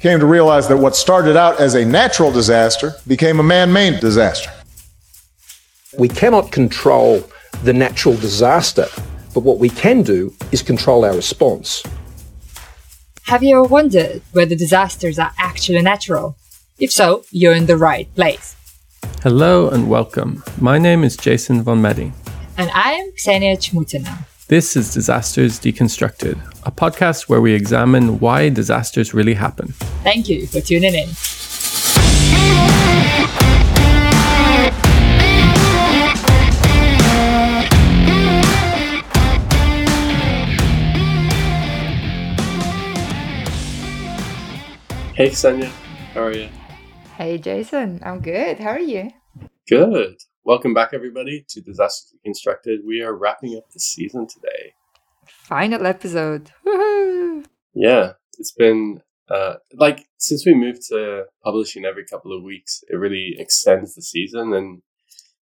Came to realize that what started out as a natural disaster became a man made disaster. We cannot control the natural disaster, but what we can do is control our response. Have you ever wondered whether disasters are actually natural? If so, you're in the right place. Hello and welcome. My name is Jason von Meding. And I am Ksenia Chmutina. This is Disasters Deconstructed, a podcast where we examine why disasters really happen. Thank you for tuning in. Hey, Ksenia. How are you? Hey, Jason. I'm good. How are you? Good. Welcome back, everybody, to Disasters Deconstructed. We are wrapping up the season today. Final episode. Woohoo! Yeah, it's been uh, like since we moved to publishing every couple of weeks, it really extends the season, and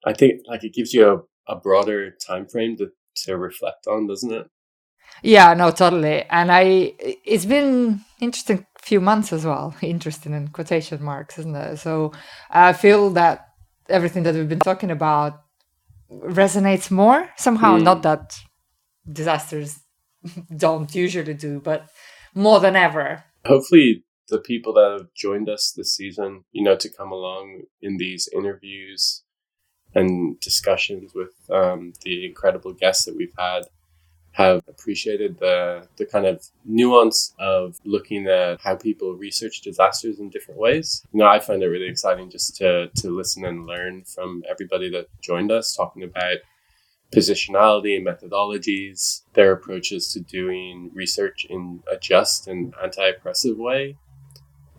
I think like it gives you a, a broader time frame to to reflect on, doesn't it? Yeah, no, totally. And I, it's been interesting few months as well. Interesting in quotation marks, isn't it? So I feel that everything that we've been talking about resonates more somehow. Mm. Not that disasters don't usually do, but more than ever. Hopefully, the people that have joined us this season, you know, to come along in these interviews and discussions with um, the incredible guests that we've had have appreciated the the kind of nuance of looking at how people research disasters in different ways. You know, I find it really exciting just to to listen and learn from everybody that joined us, talking about positionality and methodologies, their approaches to doing research in a just and anti-oppressive way,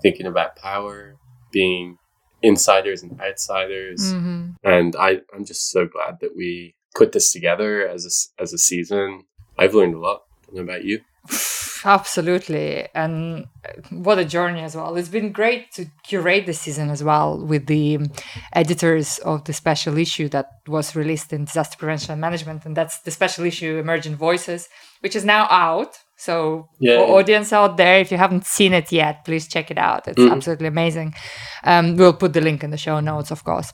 thinking about power, being insiders and outsiders. Mm-hmm. And I, I'm just so glad that we put this together as a, as a season I've learned a lot. What about you? Absolutely. And what a journey as well. It's been great to curate the season as well with the editors of the special issue that was released in Disaster Prevention and Management. And that's the special issue Emergent Voices, which is now out. So, yeah, for yeah. audience out there, if you haven't seen it yet, please check it out. It's mm. absolutely amazing. Um, we'll put the link in the show notes, of course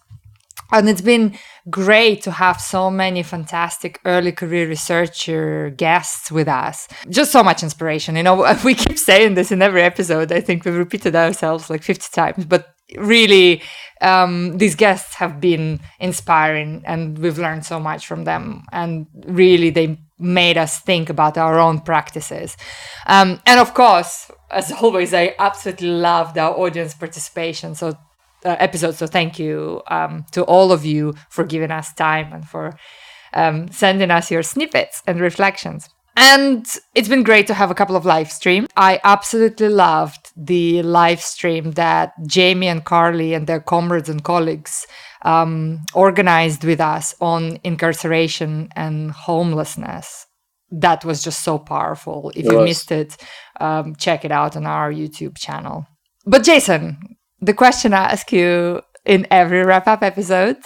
and it's been great to have so many fantastic early career researcher guests with us. Just so much inspiration you know we keep saying this in every episode. I think we've repeated ourselves like 50 times but really um, these guests have been inspiring and we've learned so much from them and really they made us think about our own practices. Um, and of course as always i absolutely loved our audience participation so uh, episode. So thank you um, to all of you for giving us time and for um, sending us your snippets and reflections. And it's been great to have a couple of live streams. I absolutely loved the live stream that Jamie and Carly and their comrades and colleagues um, organized with us on incarceration and homelessness. That was just so powerful. If it you was. missed it, um, check it out on our YouTube channel. But Jason, the question I ask you in every wrap up episode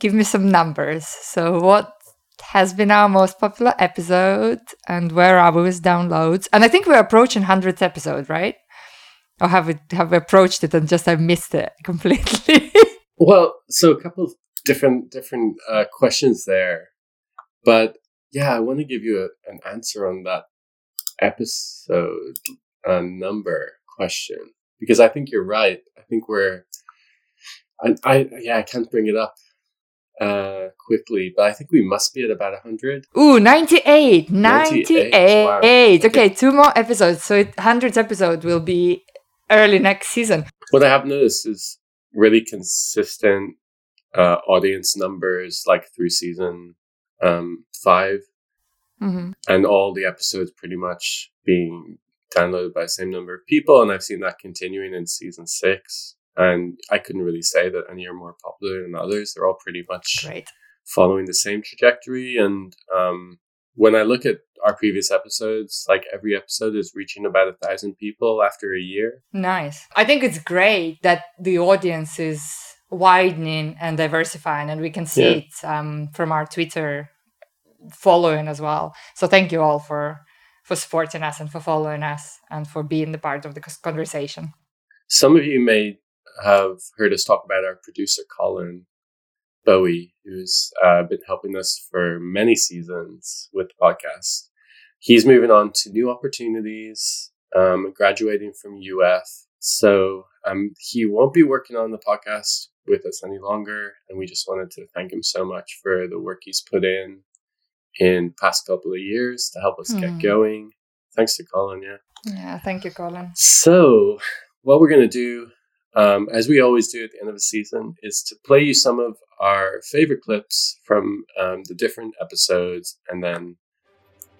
give me some numbers. So, what has been our most popular episode and where are we with downloads? And I think we're approaching 100th episode, right? Or have we, have we approached it and just I missed it completely? well, so a couple of different different uh, questions there. But yeah, I want to give you a, an answer on that episode uh, number question because I think you're right. I think we're, I, I yeah, I can't bring it up uh quickly but i think we must be at about 100 ooh 98 98, 98. Wow. okay two more episodes so 100th episode will be early next season what i have noticed is really consistent uh audience numbers like through season um 5 mm-hmm. and all the episodes pretty much being downloaded by the same number of people, and I've seen that continuing in season six. And I couldn't really say that any are more popular than others. They're all pretty much Great. following the same trajectory. And um, when I look at our previous episodes, like every episode is reaching about a thousand people after a year. Nice. I think it's great that the audience is widening and diversifying, and we can see yeah. it um, from our Twitter following as well. So thank you all for for supporting us and for following us and for being the part of the conversation. Some of you may have heard us talk about our producer, Colin Bowie, who's uh, been helping us for many seasons with the podcast. He's moving on to new opportunities, um, graduating from UF. So um, he won't be working on the podcast with us any longer. And we just wanted to thank him so much for the work he's put in in past couple of years to help us mm. get hmm. going. Thanks to Colin, yeah. Yeah, thank you, Colin. So, what we're going to do, um, as we always do at the end of the season, is to play you some of our favorite clips from um, the different episodes and then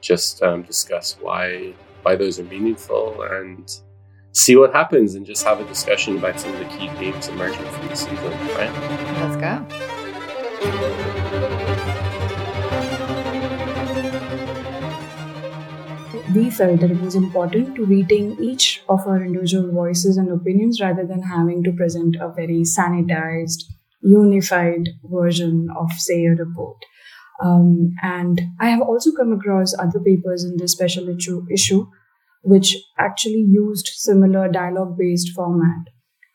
just um, discuss why why those are meaningful and see what happens and just have a discussion about some of the key themes emerging from the season, right? Let's go. We felt that it was important to retain each of our individual voices and opinions rather than having to present a very sanitized, unified version of, say, a report. Um, and I have also come across other papers in this special issue, issue which actually used similar dialogue based format.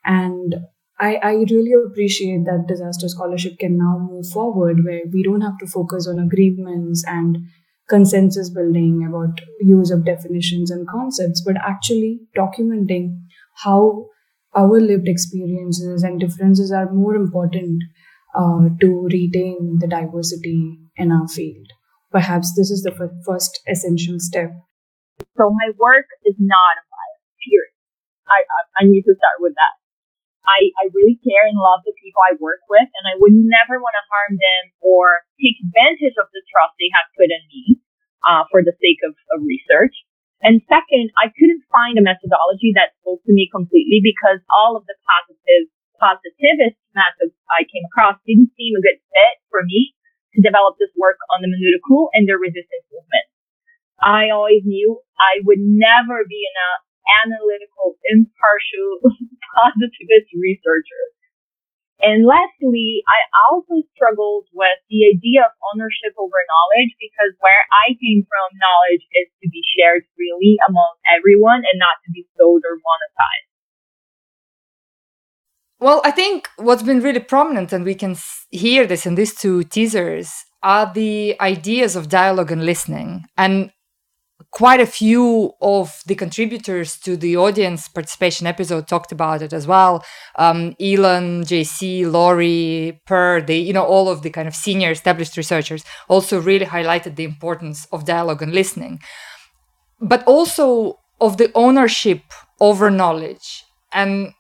And I, I really appreciate that disaster scholarship can now move forward where we don't have to focus on agreements and consensus building about use of definitions and concepts, but actually documenting how our lived experiences and differences are more important uh, to retain the diversity in our field. Perhaps this is the f- first essential step so my work is not a bias, period. I, I, I need to start with that. I, I really care and love the people I work with, and I would never want to harm them or take advantage of the trust they have put in me uh, for the sake of, of research. And second, I couldn't find a methodology that spoke to me completely because all of the positive, positivist methods I came across didn't seem a good fit for me to develop this work on the Menudo and their resistance movement. I always knew I would never be an analytical, impartial, positivist researcher. And lastly, I also struggled with the idea of ownership over knowledge because where I came from, knowledge is to be shared freely among everyone and not to be sold or monetized. Well, I think what's been really prominent, and we can hear this in these two teasers, are the ideas of dialogue and listening. And quite a few of the contributors to the audience participation episode talked about it as well. Um, Elon, JC, Laurie, Per, the you know all of the kind of senior established researchers also really highlighted the importance of dialogue and listening, but also of the ownership over knowledge and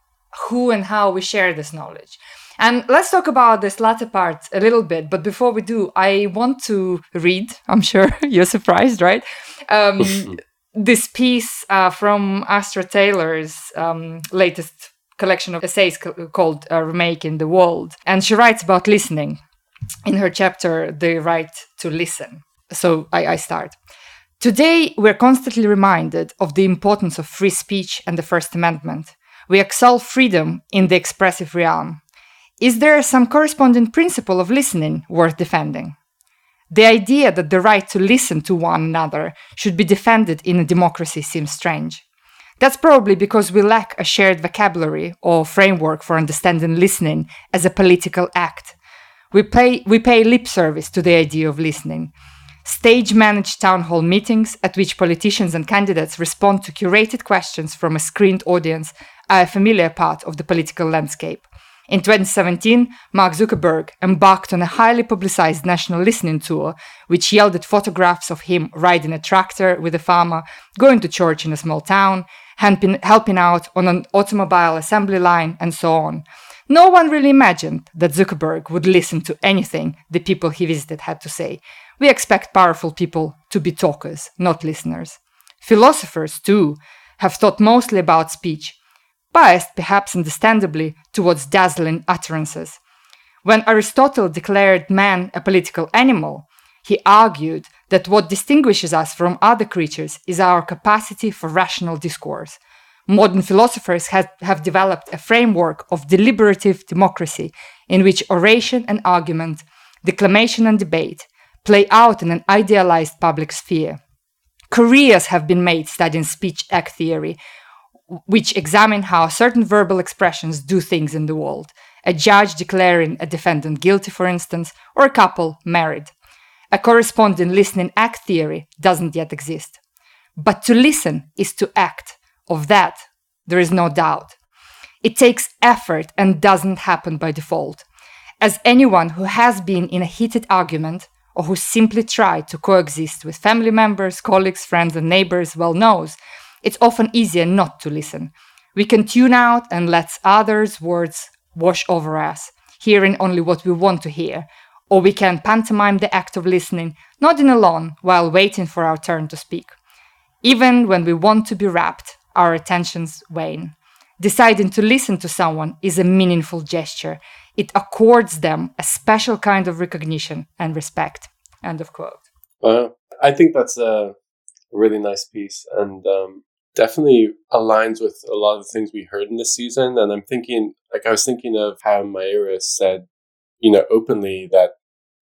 who and how we share this knowledge. And let's talk about this latter part a little bit. But before we do, I want to read, I'm sure you're surprised, right? Um, this piece uh, from Astra Taylor's um, latest collection of essays called uh, Remaking the World. And she writes about listening in her chapter, The Right to Listen. So I, I start. Today, we're constantly reminded of the importance of free speech and the First Amendment. We excel freedom in the expressive realm. Is there some corresponding principle of listening worth defending? The idea that the right to listen to one another should be defended in a democracy seems strange. That's probably because we lack a shared vocabulary or framework for understanding listening as a political act. We pay, we pay lip service to the idea of listening. Stage managed town hall meetings at which politicians and candidates respond to curated questions from a screened audience are a familiar part of the political landscape. In 2017, Mark Zuckerberg embarked on a highly publicized national listening tour, which yielded photographs of him riding a tractor with a farmer, going to church in a small town, helping, out on an automobile assembly line, and so on. No one really imagined that Zuckerberg would listen to anything the people he visited had to say. We expect powerful people to be talkers, not listeners. Philosophers, too, have thought mostly about speech biased perhaps understandably towards dazzling utterances. When Aristotle declared man a political animal, he argued that what distinguishes us from other creatures is our capacity for rational discourse. Modern philosophers have, have developed a framework of deliberative democracy in which oration and argument, declamation and debate play out in an idealized public sphere. Careers have been made studying speech act theory, which examine how certain verbal expressions do things in the world. A judge declaring a defendant guilty, for instance, or a couple married. A corresponding listening act theory doesn't yet exist. But to listen is to act. Of that, there is no doubt. It takes effort and doesn't happen by default. As anyone who has been in a heated argument or who simply tried to coexist with family members, colleagues, friends, and neighbors well knows, it's often easier not to listen. We can tune out and let others' words wash over us, hearing only what we want to hear, or we can pantomime the act of listening, nodding along while waiting for our turn to speak. Even when we want to be rapt, our attentions wane. Deciding to listen to someone is a meaningful gesture. It accords them a special kind of recognition and respect. End of quote. I think that's a really nice piece and um, definitely aligns with a lot of the things we heard in this season. And I'm thinking, like, I was thinking of how Maira said, you know, openly that,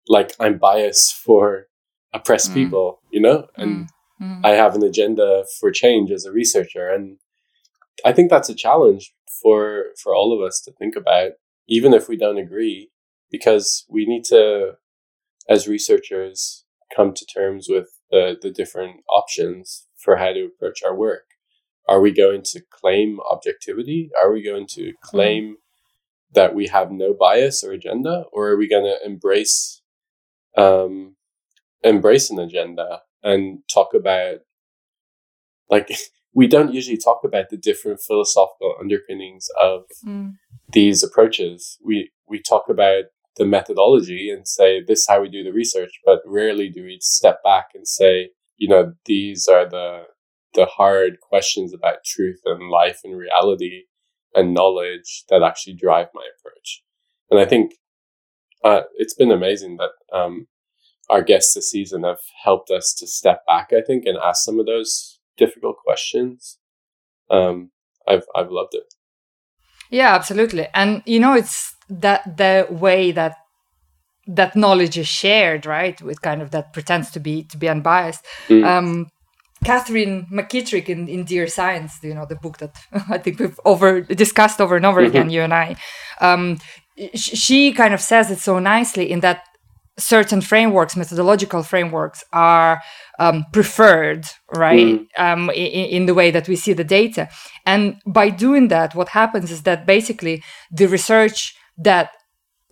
like, I'm biased for oppressed mm. people, you know, and mm. Mm. I have an agenda for change as a researcher. And I think that's a challenge for for all of us to think about, even if we don't agree, because we need to, as researchers, come to terms with the, the different options for how to approach our work. Are we going to claim objectivity? Are we going to claim mm-hmm. that we have no bias or agenda, or are we going to embrace um, embrace an agenda and talk about like we don't usually talk about the different philosophical underpinnings of mm. these approaches. We we talk about the methodology and say this is how we do the research, but rarely do we step back and say, you know, these are the the hard questions about truth and life and reality and knowledge that actually drive my approach. And I think uh, it's been amazing that um, our guests this season have helped us to step back, I think, and ask some of those difficult questions. Um, I've I've loved it. Yeah, absolutely. And you know, it's that the way that that knowledge is shared, right? With kind of that pretends to be to be unbiased. Mm. Um, Katherine McKittrick in, in Dear Science, you know, the book that I think we've over discussed over and over mm-hmm. again, you and I. Um, she kind of says it so nicely in that certain frameworks, methodological frameworks, are um, preferred, right, mm. um, in, in, the way that we see the data. And by doing that, what happens is that basically the research that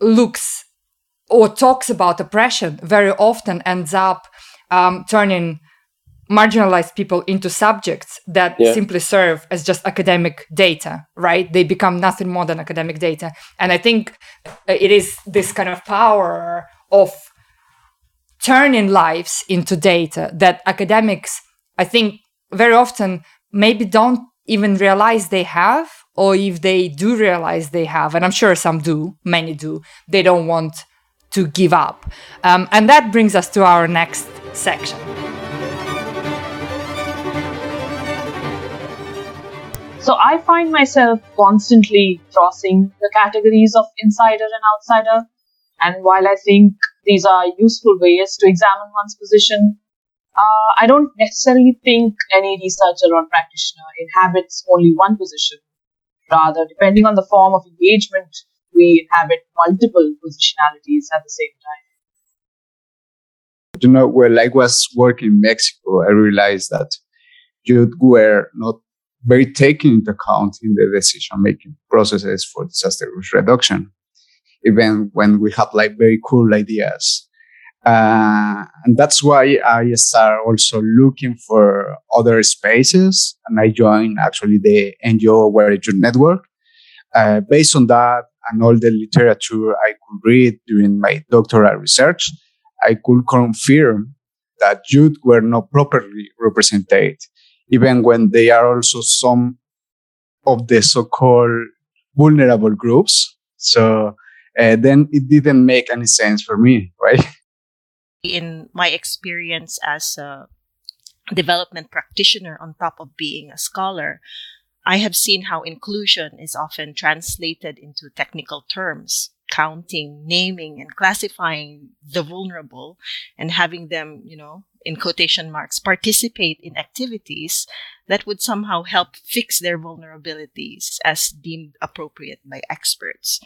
looks or talks about oppression very often ends up um, turning marginalized people into subjects that yeah. simply serve as just academic data, right? They become nothing more than academic data. And I think it is this kind of power of turning lives into data that academics, I think, very often maybe don't even realize they have, or if they do realize they have, and I'm sure some do, many do, they don't want to give up. Um, and that brings us to our next section. So I find myself constantly crossing the categories of insider and outsider. And while I think these are useful ways to examine one's position, uh, I don't necessarily think any researcher or practitioner inhabits only one position. Rather, depending on the form of engagement, we inhabit multiple positionalities at the same time. You know, when I was working in Mexico, I realized that you were not very taken into account in the decision making processes for disaster risk reduction, even when we have like very cool ideas. Uh, and that's why I start also looking for other spaces. And I joined actually the NGO Where Your Network. Uh, based on that and all the literature I could read during my doctoral research, I could confirm that youth were not properly represented even when they are also some of the so-called vulnerable groups. So uh, then it didn't make any sense for me, right? In my experience as a development practitioner, on top of being a scholar, I have seen how inclusion is often translated into technical terms. counting, naming, and classifying the vulnerable and having them, you know, in quotation marks, participate in activities that would somehow help fix their vulnerabilities as deemed appropriate by experts.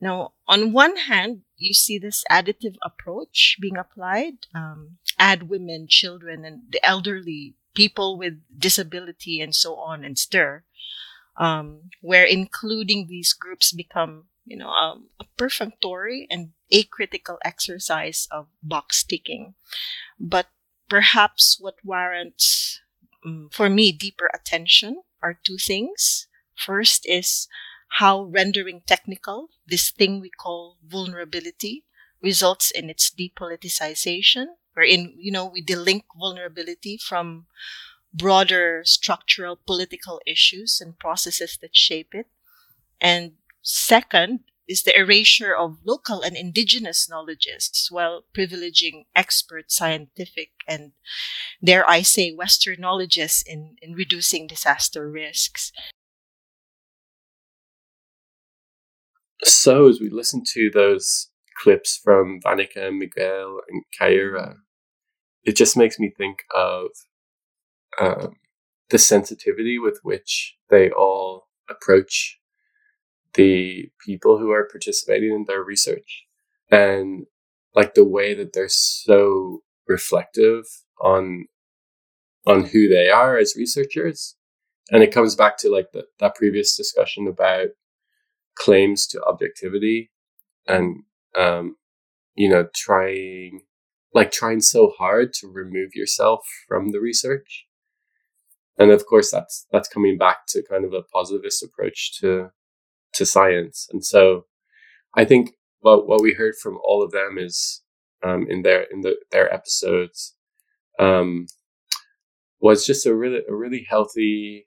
Now, on one hand, you see this additive approach being applied. Um, add women, children, and the elderly, people with disability, and so on, and stir, um, where including these groups become, you know, um, a perfunctory and acritical exercise of box ticking. But perhaps what warrants, um, for me, deeper attention are two things. First is how rendering technical this thing we call vulnerability results in its depoliticization, wherein, you know, we delink vulnerability from broader structural political issues and processes that shape it. And second is the erasure of local and indigenous knowledges while privileging expert scientific and, dare I say, Western knowledges in, in reducing disaster risks. So, as we listen to those clips from Vanika, Miguel, and Kaira, it just makes me think of um, the sensitivity with which they all approach the people who are participating in their research and like the way that they're so reflective on on who they are as researchers. And it comes back to like the, that previous discussion about claims to objectivity and um, you know trying like trying so hard to remove yourself from the research. And of course that's that's coming back to kind of a positivist approach to to science. And so i think what what we heard from all of them is um, in their in the, their episodes um, was just a really a really healthy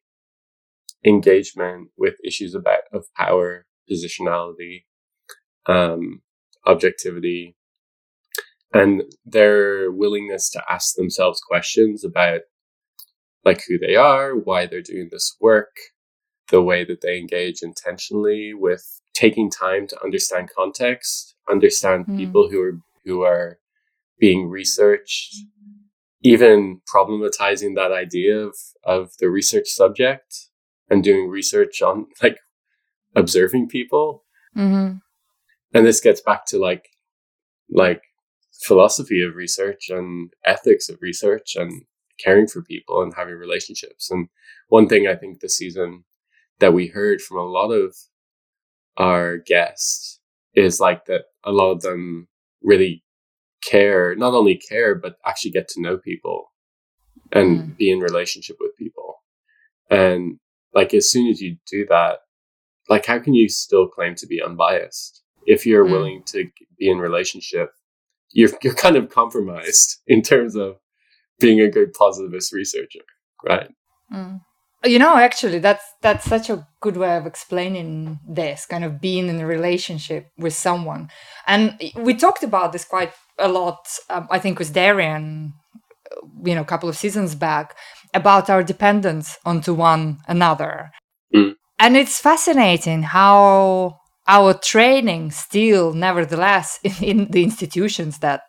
engagement with issues about of power positionality, um, objectivity, and their willingness to ask themselves questions about like who they are, why they're doing this work, the way that they engage intentionally with taking time to understand context, understand mm. people who are who are being researched, even problematizing that idea of, of the research subject and doing research on like observing people. Mm-hmm. And this gets back to like, like philosophy of research and ethics of research and caring for people and having relationships. And one thing I think this season that we heard from a lot of our guests is like that a lot of them really care, not only care, but actually get to know people and mm. be in relationship with people. And like as soon as you do that, like how can you still claim to be unbiased if you're mm. willing to be in relationship you're you're kind of compromised in terms of being a good positivist researcher right? Mm. you know actually that's that's such a good way of explaining this kind of being in a relationship with someone. And we talked about this quite a lot um, i think with darian you know a couple of seasons back about our dependence onto one another. Mm. And it's fascinating how our training still nevertheless in, in the institutions that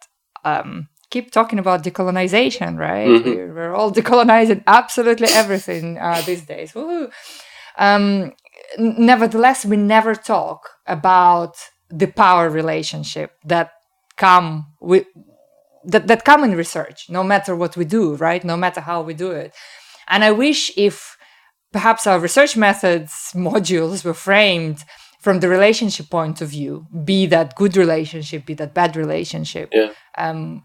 um, keep talking about decolonization right? Mm-hmm. we're, we're, all decolonizing absolutely everything uh, these days. Um, nevertheless we never talk about the power relationship that come with that, that come in research no matter what we do right? No matter how we do it. And i wish if perhaps our research methods modules were framed from the relationship point of view, be that good relationship, be that bad relationship, yeah. um,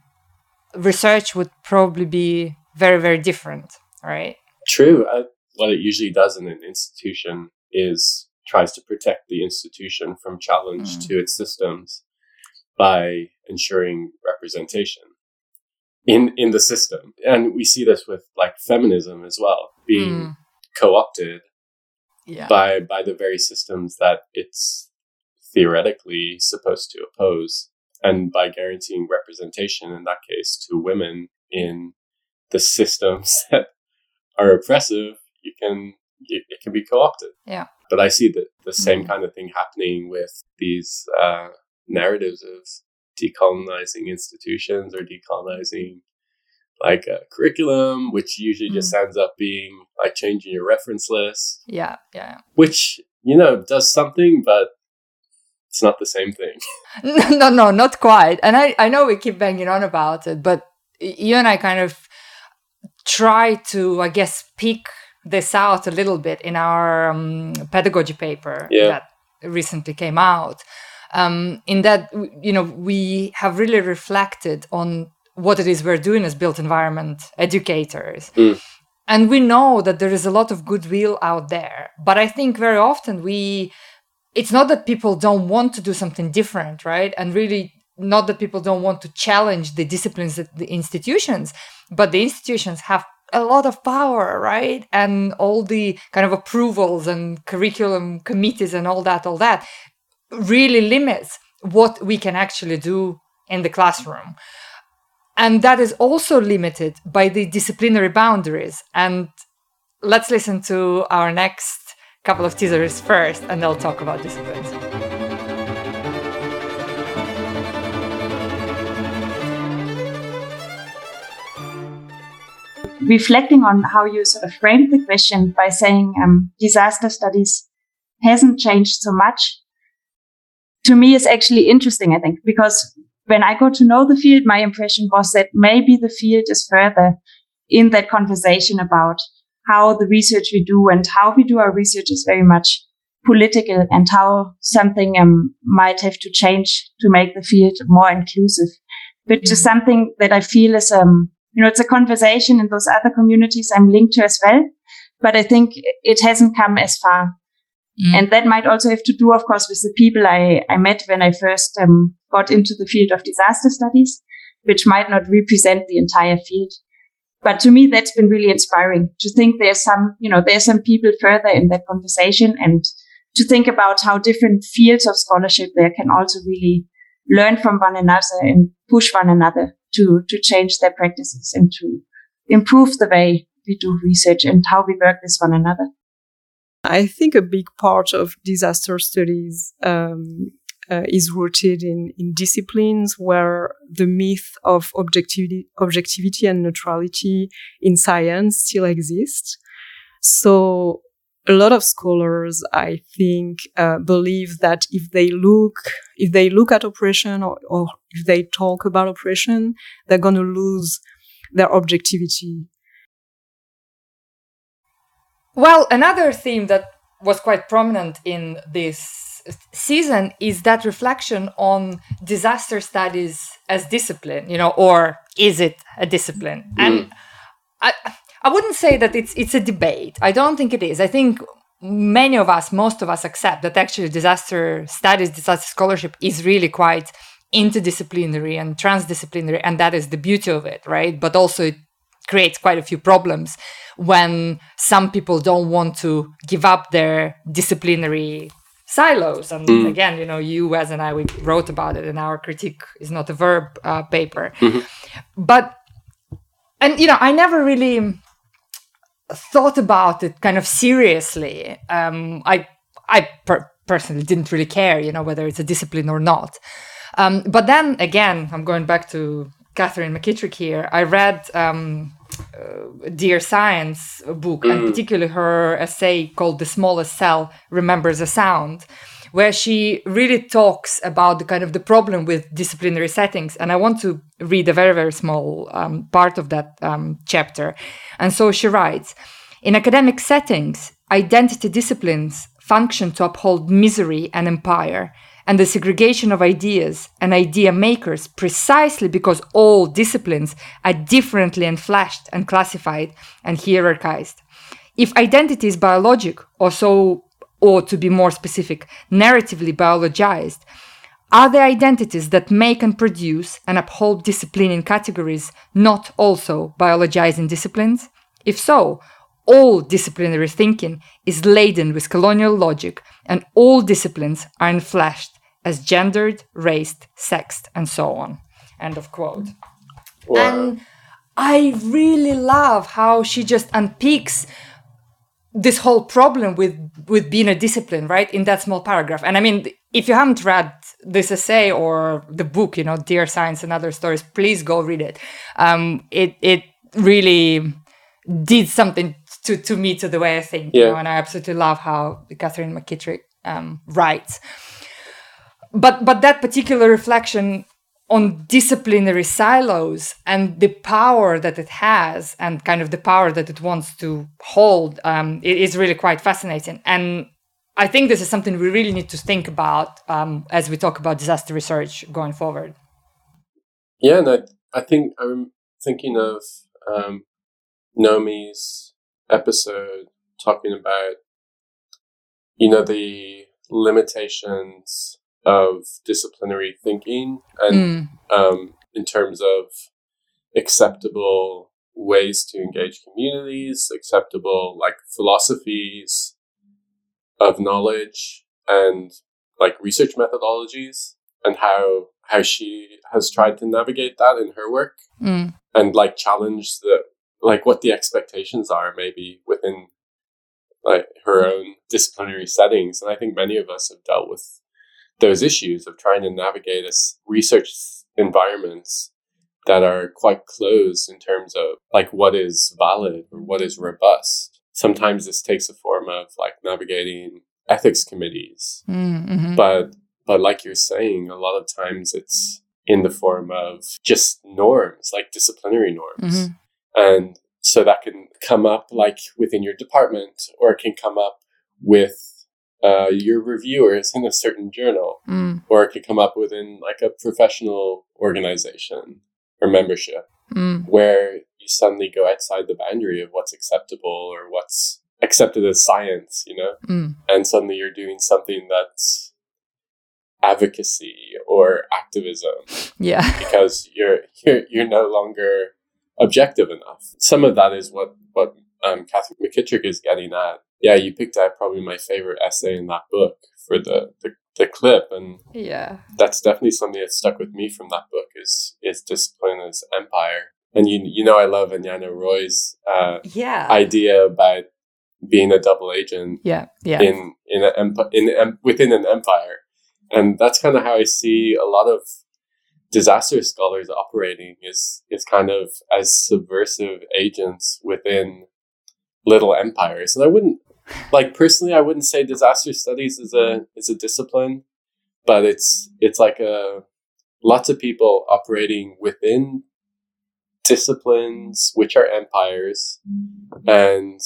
research would probably be very, very different, right? True. Uh, what it usually does in an institution is tries to protect the institution from challenge mm. to its systems by ensuring representation in in the system and we see this with like feminism as well being mm co-opted yeah. by by the very systems that it's theoretically supposed to oppose and by guaranteeing representation in that case to women in the systems that are oppressive you can it, it can be co-opted. Yeah. But I see the, the same Mm. kind of thing happening with these uh, narratives of decolonizing institutions or decolonizing like a curriculum, which usually just ends up being like changing your reference list, Yeah, yeah. which, you know, does something, but it's not the same thing. no, no, not quite. And I, I know we keep banging on about it, but you and I kind of try to, I guess, pick this out a little bit in our um, pedagogy paper Yeah. that recently came out. Um, in that, you know, we have really reflected on what it is we're doing as built environment educators. Mm. And we know that there is a lot of goodwill out there. But I think very often we, it's not that people don't want to do something different, right? And really not that people don't want to challenge the disciplines that the institutions, but the institutions have a lot of power, right? And all the kind of approvals and curriculum committees and all that, all that really limits what we can actually do in the classroom. And that is also limited by the disciplinary boundaries. And let's listen to our next couple of teasers first, and they'll talk about disciplines. reflecting on how you sort of framed the question by saying um, disaster studies hasn't changed so much to me is actually interesting i think because when i got to know the field my impression was that maybe the field is further in that conversation about how the research we do and how we do our research is very much political and how something um, might have to change to make the field more inclusive which is something that i feel is um, you know, it's a conversation in those other communities I'm linked to as well. But I think it hasn't come as far. And that might also have to do, of course, with the people I, I met when I first um, got into the field of disaster studies, which might not represent the entire field. But to me, that's been really inspiring to think there's some, you know, there's some people further in that conversation and to think about how different fields of scholarship there can also really learn from one another and push one another to, to change their practices and to improve the way we do research and how we work with one another. I think a big part of disaster studies um, uh, is rooted in, in disciplines where the myth of objectivity, objectivity and neutrality in science still exists. So a lot of scholars, I think, uh, believe that if they look, if they look at oppression or, or if they talk about oppression, they're going to lose their objectivity. Well, another theme that was quite prominent in this season is that reflection on disaster studies as discipline, you know, or is it a discipline? Mm. And I, I wouldn't say that it's it's a debate. I don't think it is. I think many of us, most of us, accept that actually disaster studies, disaster scholarship is really quite interdisciplinary and transdisciplinary, and that is the beauty of it, right? But also it creates quite a few problems when some people don't want to give up their disciplinary silos. And Mm. again, you know, you as and I we wrote about it in our critique is not a verb uh, paper, but and you know, I never really thought about it kind of seriously. Um, I I per- personally didn't really care, you know, whether it's a discipline or not. Um, but then again, I'm going back to Katherine McKittrick here. I read um, uh, Dear Science book, and Mm. particularly her essay called "The Smallest Cell Remembers a Sound." Where she really talks about the kind of the problem with disciplinary settings, and I want to read a very very small um, part of that um, chapter. And so she writes: In academic settings, identity disciplines function to uphold misery and empire, and the segregation of ideas and idea makers precisely because all disciplines are differently enfleshed and classified and hierarchized. If identity is biologic, or so, or to be more specific, narratively biologized, are the identities that make and produce and uphold discipline in categories not also biologizing disciplines? If so, all disciplinary thinking is laden with colonial logic, and all disciplines are enfleshed as gendered, raced, sexed, and so on. End of quote. And I really love how she just unpicks this whole problem with with being a discipline right in that small paragraph and i mean if you haven't read this essay or the book you know dear science and other stories please go read it um, it it really did something to to me to the way i think Yeah. you know and i absolutely love how katherine McKittrick um, writes but but that particular reflection on disciplinary silos and the power that it has and kind of the power that it wants to hold um, is really quite fascinating. And i think this is something we really need to think about um, as we talk about disaster research going forward. Yeah, and I, I think I'm thinking of um, Nomi's episode talking about, you know, the limitations of disciplinary thinking and Mm. um, in terms of acceptable ways to engage communities, acceptable like philosophies of knowledge and like research methodologies and how how she has tried to navigate that in her work Mm. and like challenge the like what the expectations are maybe within like her own disciplinary settings and i think many of us have dealt with those issues of trying to navigate us research environments that are quite closed in terms of like what is valid or what is robust sometimes this takes a form of like navigating ethics committees Mm, mhm. but but like you're saying a lot of times it's in the form of just norms like disciplinary norms Mhm. and so that can come up like within your department or it can come up with uh, your reviewers in a certain journal Mm. or it could come up within like a professional organization or membership Mm. where you suddenly go outside the boundary of what's acceptable or what's accepted as science you know Mm. and suddenly you're doing something that's advocacy or activism yeah because you're you're you're no longer objective enough. Some of that is what what um, Katherine McKittrick is getting at. Yeah, you picked out probably my favorite essay in that book for the the, the clip, and yeah that's definitely something that stuck with me from that book is is discipline as empire. And you you know I love Ananya Roy's uh, yeah idea about being a double agent yeah yeah in in an emp- in em- within an empire, and that's kind of how I see a lot of disaster scholars operating is is kind of as subversive agents within little empires. And I wouldn't like personally, I wouldn't say disaster studies is a is a discipline, but it's it's like a lots of people operating within disciplines which are empires and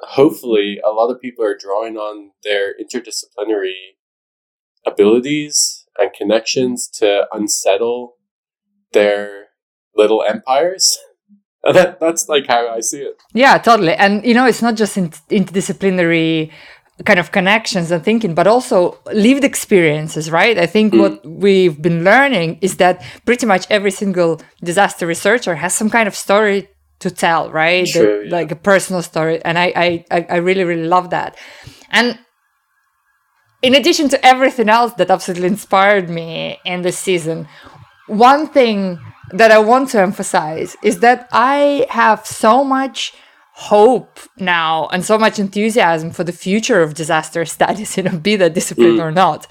hopefully a lot of people are drawing on their interdisciplinary abilities and connections to unsettle their little empires that, that's like how i see it Yeah, totally. And you know, it's not just in, interdisciplinary kind of connections and thinking, but also lived experiences, right? I think mm. what we've been learning is that pretty much every single disaster researcher has some kind of story to tell, right? The- yeah. Like a personal story. And I, I, I I really, really love that. And in addition to everything else that absolutely inspired me in this season, one thing that I want to emphasize is that I have so much hope now and so much enthusiasm for the future of disaster studies, you know, be that discipline mm. or not.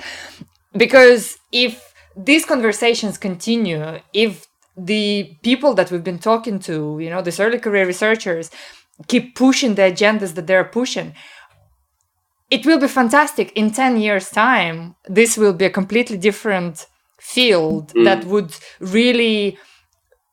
Because if these conversations continue, if the people that we've been talking to, you know, these early career researchers, keep pushing the agendas that they're pushing, it will be fantastic. In 10 years' time, this will be a completely different field that would really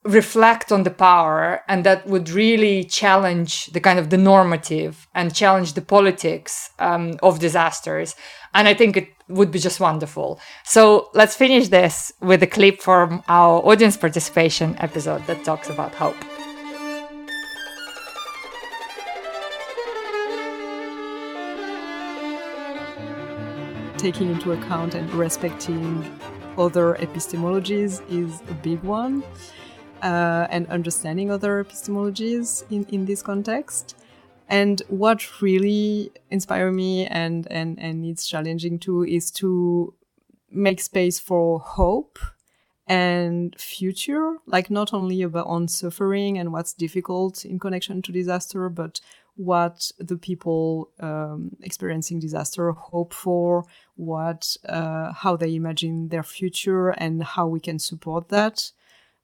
reflect on the power and that would really challenge the kind of the normative and challenge the politics um, of disasters. And i think it would be just wonderful. So let's finish this with a clip from our audience participation episode that talks about hope. Taking into account and respecting other epistemologies is a big one, uh, and understanding other epistemologies in, in this context. And what really inspired me and, and, and it's challenging too is to make space for hope and future, like not only about on suffering and what's difficult in connection to disaster, but what the people um, experiencing disaster hope for, what uh, how they imagine their future, and how we can support that.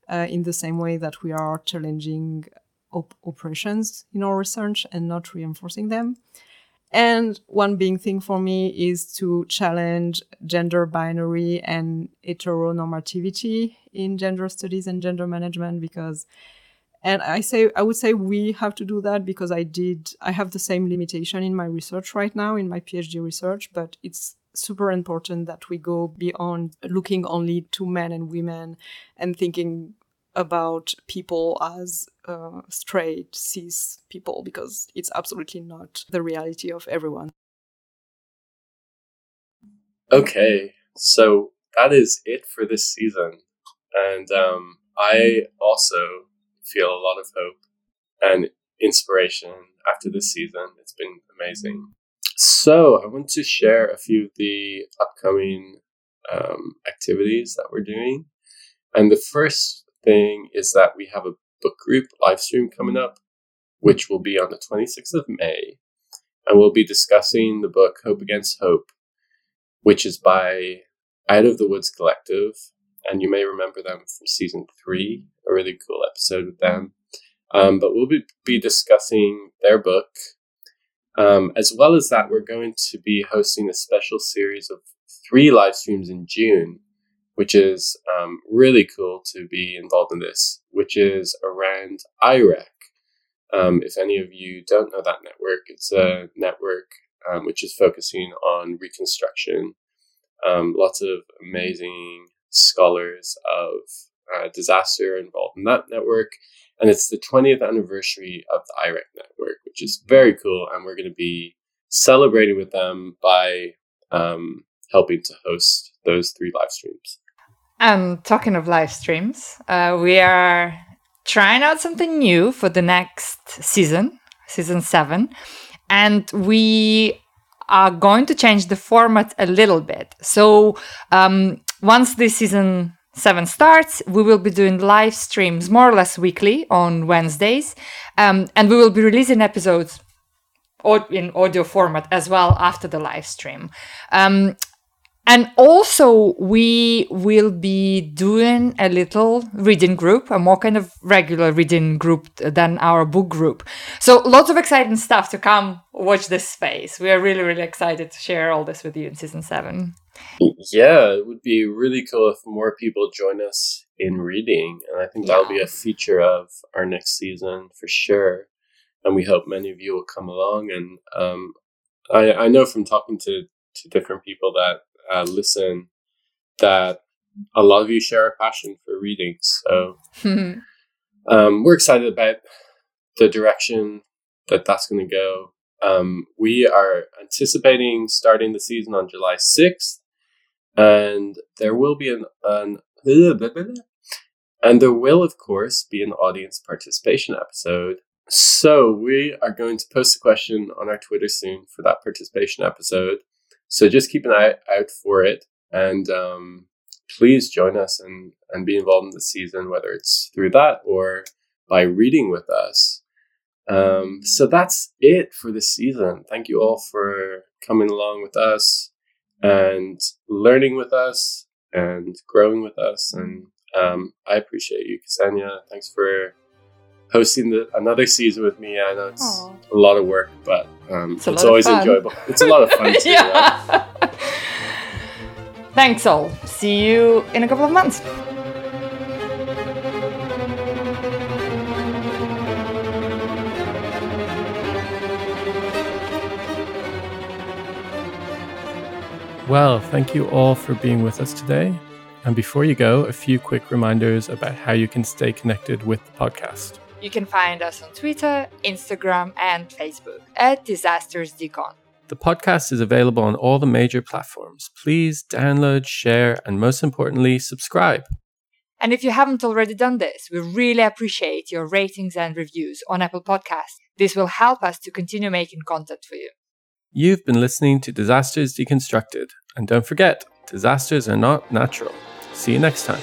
Uh, in the same way that we are challenging op- oppressions in our research and not reinforcing them. And one big thing for me is to challenge gender binary and heteronormativity in gender studies and gender management because and I say I would say we have to do that because I did I have the same limitation in my research right now in my PhD research, but it's super important that we go beyond looking only to men and women and thinking about people as uh, straight cis people because it's absolutely not the reality of everyone. Okay, so that is it for this season, and um, I also feel a lot of hope and inspiration after this season. It's been amazing. So I want to share a few of the upcoming um, activities that we're doing, and the first thing is that we have a book group live stream coming up, which will be on the 26th of May. And we'll be discussing the book Hope Against Hope, which is by Out of the Woods Collective. And you may remember them from season three, a really cool episode with them. Um, but we'll be, be discussing their book. Um, as well as that, we're going to be hosting a special series of three live streams in June which is um, really cool to be involved in this, which is around IREC. Um, if any of you don't know that network, it's a network um, which is focusing on reconstruction. Um, lots of amazing scholars of uh, disaster involved in that network. And it's the 20th anniversary of the IREC network, which is very cool. And we're going to be celebrating with them by um, helping to host those three live streams. And talking of live streams, uh, we are trying out something new for the next season, season seven. And we are going to change the format a little bit. So um, once this season seven starts, we will be doing live streams more or less weekly on Wednesdays. Um, and we will be releasing episodes in audio format as well after the live stream. Um, and also, we will be doing a little reading group, a more kind of regular reading group than our book group. So, lots of exciting stuff to come. Watch this space. We are really, really excited to share all this with you in season seven. Yeah, it would be really cool if more people join us in reading. And I think that'll be a feature of our next season for sure. And we hope many of you will come along. And um, I, I know from talking to, to different people that uh, listen that a lot of you share a passion for reading. So um, we're excited about the direction that that's going to go. Um, we are anticipating starting the season on July 6th, and there will be an, an and there will, of course, be an audience participation episode. So we are going to post a question on our Twitter soon for that participation episode. So just keep an eye out for it, and um, please join us and and be involved in the season, whether it's through that or by reading with us. Um, so that's it for this season. Thank you all for coming along with us and learning with us and growing with us. And um, I appreciate you, Ksenia. Thanks for hosting the, another season with me. I know it's Aww. a lot of work, but um, it's, it's always enjoyable. It's a lot of fun too. yeah. Thanks all. See you in a couple of months. Well, thank you all for being with us today. And before you go, a few quick reminders about how you can stay connected with the podcast. You can find us on Twitter, Instagram, and Facebook at Disasters Decon. The podcast is available on all the major platforms. Please download, share, and most importantly, subscribe. And if you haven't already done this, we really appreciate your ratings and reviews on Apple Podcasts. This will help us to continue making content for you. You've been listening to Disasters Deconstructed. And don't forget, disasters are not natural. See you next time.